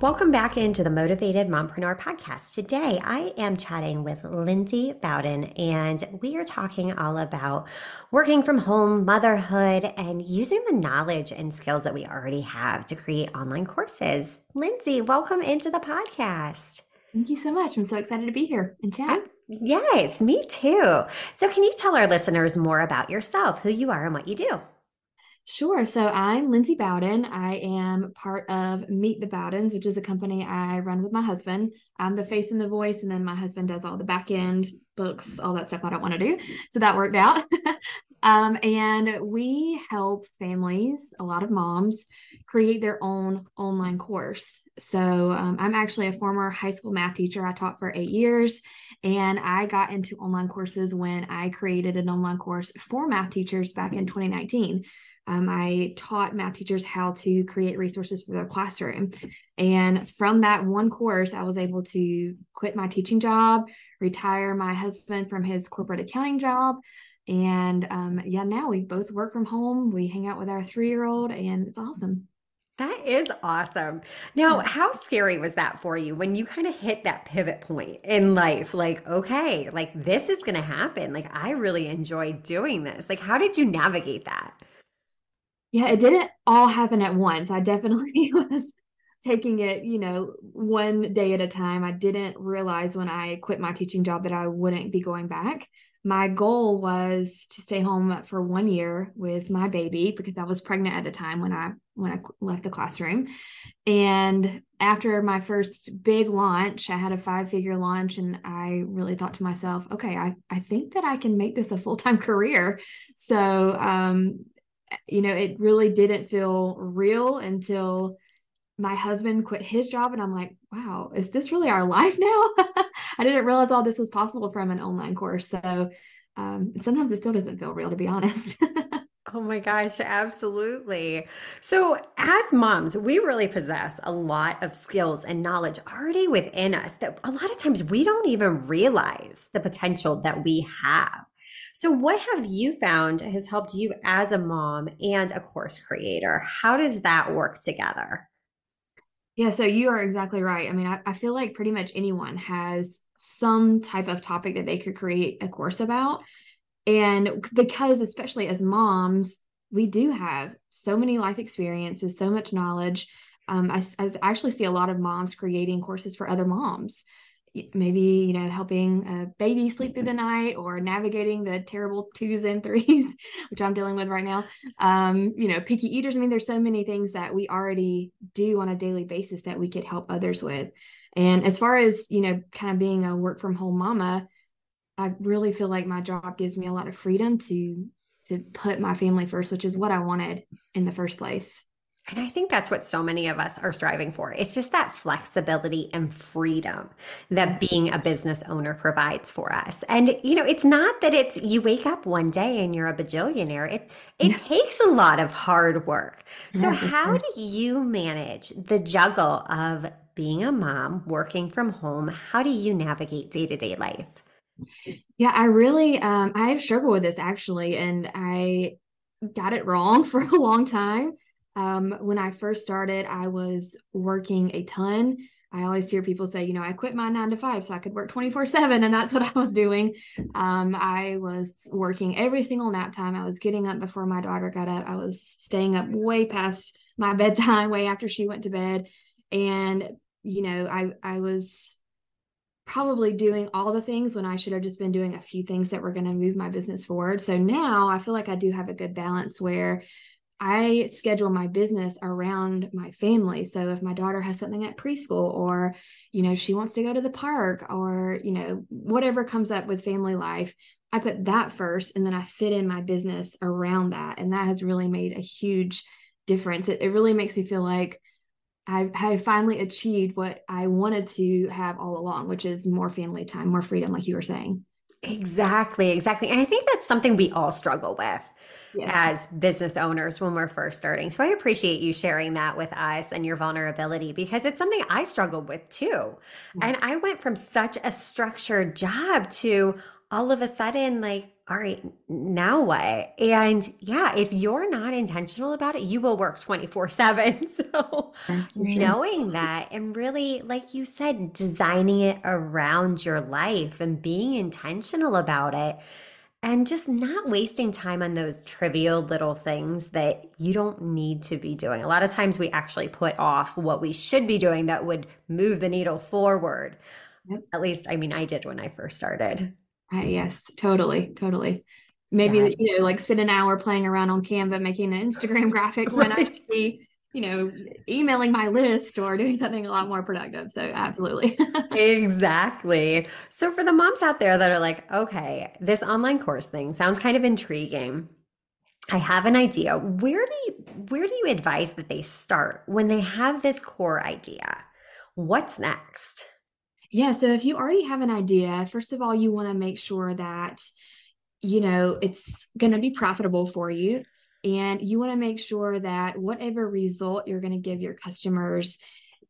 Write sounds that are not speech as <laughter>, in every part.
Welcome back into the Motivated Mompreneur podcast. Today, I am chatting with Lindsay Bowden, and we are talking all about working from home, motherhood, and using the knowledge and skills that we already have to create online courses. Lindsay, welcome into the podcast. Thank you so much. I'm so excited to be here and chat. Yes, me too. So, can you tell our listeners more about yourself, who you are, and what you do? Sure. So I'm Lindsay Bowden. I am part of Meet the Bowdens, which is a company I run with my husband. I'm the face and the voice, and then my husband does all the back end books, all that stuff I don't want to do. So that worked out. <laughs> um, and we help families, a lot of moms, create their own online course. So um, I'm actually a former high school math teacher. I taught for eight years, and I got into online courses when I created an online course for math teachers back in 2019. Um, I taught math teachers how to create resources for their classroom. And from that one course, I was able to quit my teaching job, retire my husband from his corporate accounting job. And um, yeah, now we both work from home. We hang out with our three year old, and it's awesome. That is awesome. Now, how scary was that for you when you kind of hit that pivot point in life? Like, okay, like this is going to happen. Like, I really enjoy doing this. Like, how did you navigate that? Yeah, it didn't all happen at once. I definitely <laughs> was taking it, you know, one day at a time. I didn't realize when I quit my teaching job that I wouldn't be going back. My goal was to stay home for one year with my baby because I was pregnant at the time when I when I left the classroom. And after my first big launch, I had a five figure launch and I really thought to myself, okay, I, I think that I can make this a full time <laughs> career. So um, you know, it really didn't feel real until my husband quit his job and I'm like, wow, is this really our life now? <laughs> I didn't realize all this was possible from an online course. So um, sometimes it still doesn't feel real, to be honest. <laughs> Oh my gosh, absolutely. So, as moms, we really possess a lot of skills and knowledge already within us that a lot of times we don't even realize the potential that we have. So, what have you found has helped you as a mom and a course creator? How does that work together? Yeah, so you are exactly right. I mean, I, I feel like pretty much anyone has some type of topic that they could create a course about. And because, especially as moms, we do have so many life experiences, so much knowledge. Um, I, I actually see a lot of moms creating courses for other moms maybe you know helping a baby sleep through the night or navigating the terrible twos and threes <laughs> which i'm dealing with right now. Um you know picky eaters i mean there's so many things that we already do on a daily basis that we could help others with. And as far as you know kind of being a work from home mama i really feel like my job gives me a lot of freedom to to put my family first which is what i wanted in the first place and I think that's what so many of us are striving for. It's just that flexibility and freedom that being a business owner provides for us. And you know, it's not that it's you wake up one day and you're a bajillionaire. It it yeah. takes a lot of hard work. So how do you manage the juggle of being a mom, working from home? How do you navigate day-to-day life? Yeah, I really um I have struggled with this actually and I got it wrong <laughs> for a long time um, when I first started, I was working a ton. I always hear people say, you know, I quit my nine to five so I could work 24 seven. And that's what I was doing. Um, I was working every single nap time. I was getting up before my daughter got up. I was staying up way past my <laughs> bedtime, way after she went to bed. And, you know, I, I was probably doing all the things when I should have just been doing a few things that were going to move my business forward. So now I feel like I do have a good balance where I schedule my business around my family. So if my daughter has something at preschool or, you know, she wants to go to the park or, you know, whatever comes up with family life, I put that first and then I fit in my business around that. And that has really made a huge difference. It, it really makes me feel like I have finally achieved what I wanted to have all along, which is more family time, more freedom, like you were saying. Exactly, exactly. And I think that's something we all struggle with yes. as business owners when we're first starting. So I appreciate you sharing that with us and your vulnerability because it's something I struggled with too. Mm-hmm. And I went from such a structured job to all of a sudden, like, all right, now what? And yeah, if you're not intentional about it, you will work 24 7. <laughs> So knowing that and really, like you said, designing it around your life and being intentional about it and just not wasting time on those trivial little things that you don't need to be doing. A lot of times we actually put off what we should be doing that would move the needle forward. Yep. At least, I mean, I did when I first started. Uh, yes, totally, totally. Maybe yeah. you know, like spend an hour playing around on Canva making an Instagram graphic when I <laughs> you know, emailing my list or doing something a lot more productive. So absolutely. <laughs> exactly. So for the moms out there that are like, okay, this online course thing sounds kind of intriguing. I have an idea. Where do you where do you advise that they start when they have this core idea? What's next? Yeah. So if you already have an idea, first of all, you want to make sure that, you know, it's going to be profitable for you. And you want to make sure that whatever result you're going to give your customers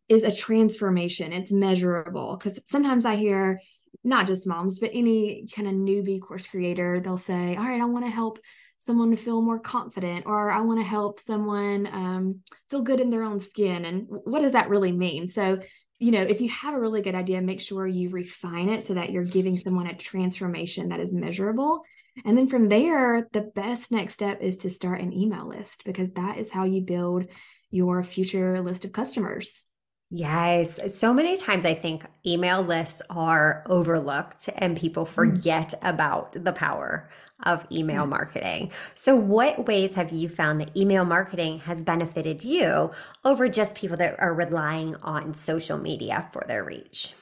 is a transformation, it's measurable. Because sometimes I hear, not just moms, but any kind of newbie course creator, they'll say, All right, I want to help someone feel more confident, or I want to help someone um, feel good in their own skin. And what does that really mean? So, you know, if you have a really good idea, make sure you refine it so that you're giving someone a transformation that is measurable. And then from there, the best next step is to start an email list because that is how you build your future list of customers. Yes. So many times I think email lists are overlooked and people mm. forget mm. about the power of email mm. marketing. So, what ways have you found that email marketing has benefited you over just people that are relying on social media for their reach?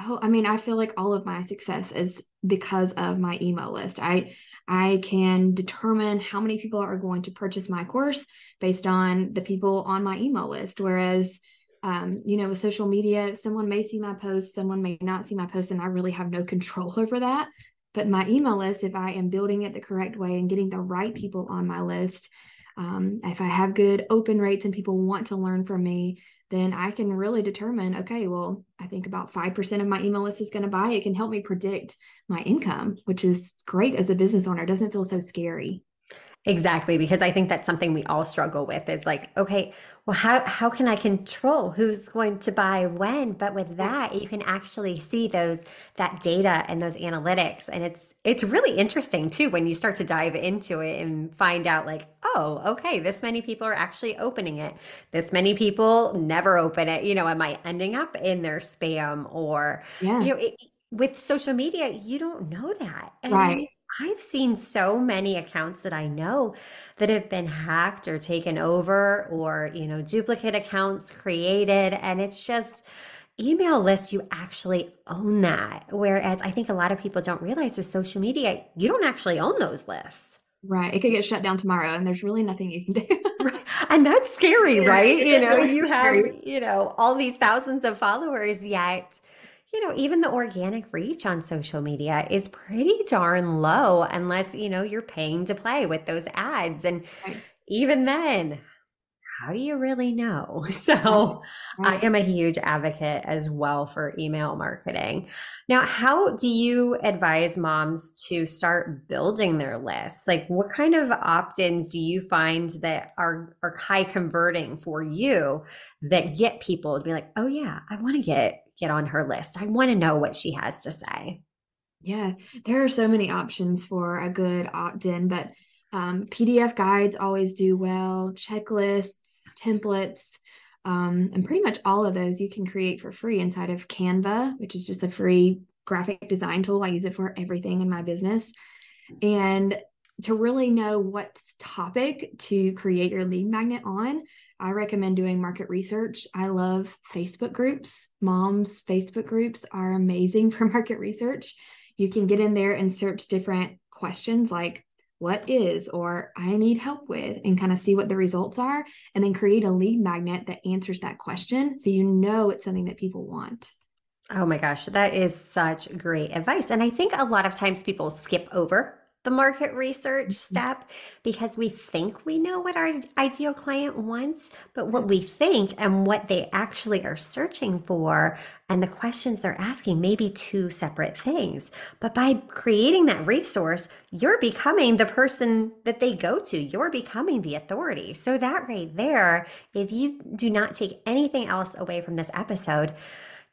Oh, I mean, I feel like all of my success is because of my email list. I I can determine how many people are going to purchase my course based on the people on my email list. Whereas um, you know, with social media, someone may see my post, someone may not see my post, and I really have no <laughs> control over that. But my email list, if I am building it the correct way and getting the right people on my list, um, if I have good open rates and people want to learn from me, then I can really determine okay, well, I think about 5% of my email list is going to buy. It can help me predict my income, which is great as a business owner. It doesn't feel so scary. Exactly, because I think that's something we all struggle with is like, okay, well, how, how can I control who's going to buy when? But with that, you can actually see those, that data and those analytics. And it's, it's really interesting too, when you start to dive into it and find out like, oh, okay, this many people are actually opening it. This many people never open it. You know, am I ending up in their spam or, yeah. you know, it, with social media, you don't know that. And right I've seen so many accounts that I know that have been hacked or taken over or, you know, duplicate accounts created. And it's just email lists, you actually own that. Whereas I think a lot of people don't realize with social media, you don't actually own those lists. Right. It could get shut down tomorrow and there's really nothing you can do. <laughs> right. And that's scary, <laughs> right? You know, you have, you know, all these thousands of followers, yet you know, even the organic reach on social media is pretty darn low unless, you know, you're paying to play with those ads. And right. even then, how do you really know? <laughs> So. I am a huge advocate as well for email marketing. Now, how do you advise moms to start building their lists? Like what kind of opt-ins do you find that are are high converting for you that get people to be like, "Oh yeah, I want to get get on her list. I want to know what she has to say. Yeah, there are so many options for a good opt in, but um, PDF guides always do well, checklists, templates, um, and pretty much all of those you can create for free inside of Canva, which is just a free graphic design tool. I use it for everything in my business. And to really know what topic to create your lead magnet on, I recommend doing market research. I love Facebook groups. Moms' Facebook groups are amazing <laughs> for market research. You can get in there and search different questions like, what is or I need help with, and kind of see what the results are, and then create a lead magnet that answers that question so you know it's something that people want. Oh my gosh, that is such great advice. And I think a lot of times people skip over the market research mm-hmm. step because we think we know what our ideal client wants, but what we think and what they actually are searching for and the questions they're asking may be two separate things. But by creating that resource, you're becoming the person that they go to. You're becoming the authority. So, that right there, if you do not take anything else away from this episode,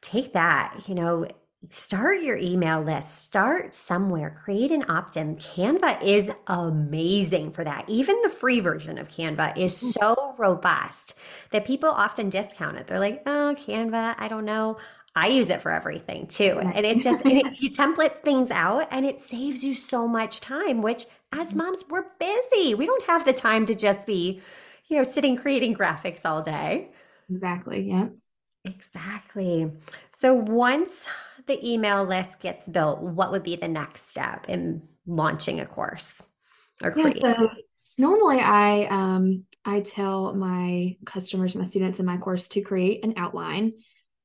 take that, you know, start your email list, start somewhere, create an opt in. Canva is amazing for that. Even the free version of Canva is mm. so robust that people often discount it. They're like, oh, Canva, I don't know. I use it for everything too. And it <laughs> just, and it, you template things out and it saves you so much time, which as mm-hmm. moms, we're busy. We don't have the time to just be, you know, sitting creating graphics all day. Exactly. Yeah. Exactly. So once the email list gets built, what would be the next step in launching a course or creating? Yeah, so normally I um I tell my customers, my students in my course to create an outline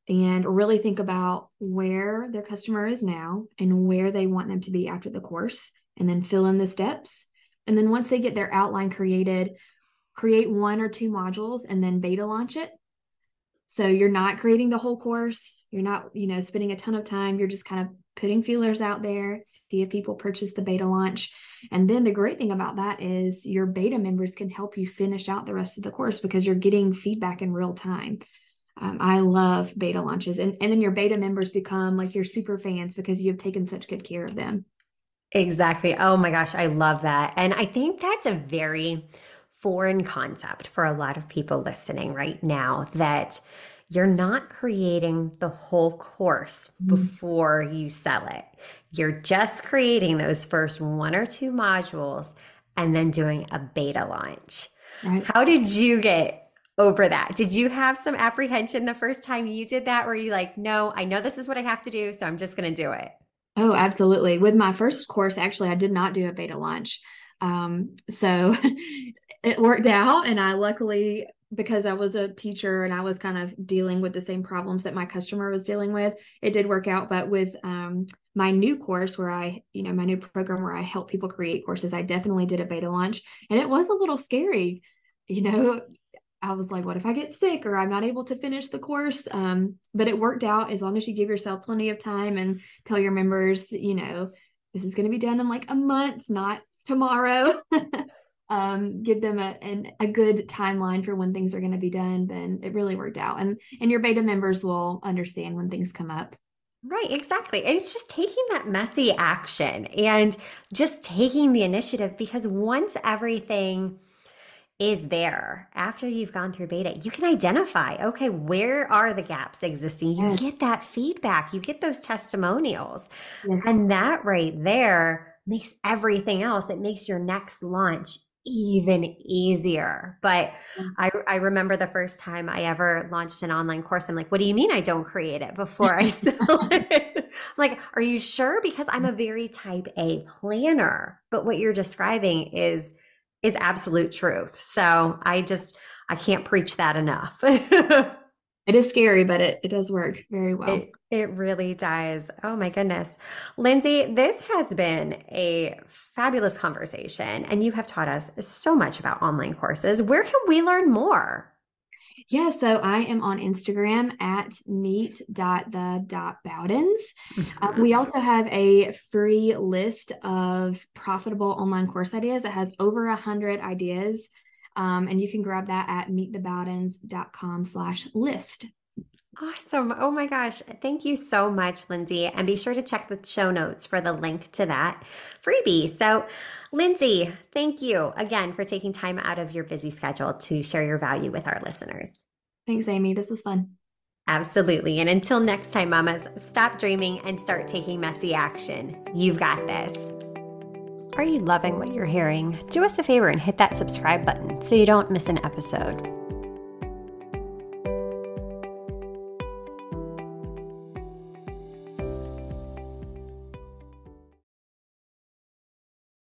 and really think about where their customer is now and where they want them to be after the course and then fill in the steps. And then once they get their outline created, create one or two modules and then beta launch it so you're not creating the whole course. You're not, you know, spending a ton of time. You're just kind of putting feelers out there, see if people purchase the beta launch. And then the great thing about that is your beta members can help you finish out the rest of the course because you're getting feedback in real time. Um, I love beta launches. And, and then your beta members become like your super fans because you have taken such good care of them. Exactly. Oh my gosh, I love that. And I think that's a very foreign concept for a lot of people listening right now that you're not creating the whole course mm-hmm. before you sell it. You're just creating those first one or two modules and then doing a beta launch. Right. How did you get over that? Did you have some apprehension the first time you did that? Were you like, no, I know this is what I have to do, so I'm just going to do it? Oh, absolutely. With my first course, actually, I did not do a beta launch. Um, so <laughs> it worked out. And I luckily, because I was a teacher and I was kind of dealing with the same problems that my customer was dealing with, it did work out. But with um, my new course, where I, you know, my new program where I help people create courses, I definitely did a beta launch. And it was a little scary. You know, I was like, what if I get sick or I'm not able to finish the course? Um, but it worked out as long as you give yourself plenty of time and tell your members, you know, this is going to be done in like a month, not tomorrow. <laughs> um, give them a, an, a good timeline for when things are going to be done, then it really worked out. And and your beta members will understand when things come up. Right, exactly. And it's just taking that messy action and just taking the initiative because once everything is there after you've gone through beta, you can identify, okay, where are the gaps existing? You yes. get that feedback, you get those testimonials. Yes. And that right there makes everything else, it makes your next launch even easier. But mm. I, I remember the first time I ever launched an online course, I'm like, what do you mean I don't create it before I <laughs> sell it? <laughs> like, are you sure? Because I'm a mm. very type A planner. But what you're describing is is absolute truth. So I just I can't preach that enough. <laughs> It is scary, but it, it does work very well. It, it really does. Oh my goodness. Lindsay, this has been a fabulous conversation, and you have taught us so much about online courses. Where can we learn more? Yeah, so I am on Instagram at meet.the.bowdens. Mm-hmm. Uh, we also have a free list of profitable online course ideas that has over a hundred ideas um, and you can grab that at meetthebowdens.com slash list. Awesome. Oh my gosh. Thank you so much, Lindsay. And be sure to check the show notes for the link to that freebie. So, Lindsay, thank you again for taking time out of your busy schedule to share your value with our listeners. Thanks, Amy. This was fun. Absolutely. And until next time, mamas, stop dreaming and start taking messy action. You've got this. Are you loving what you're hearing? Do us a favor and hit that subscribe button so you don't miss an episode.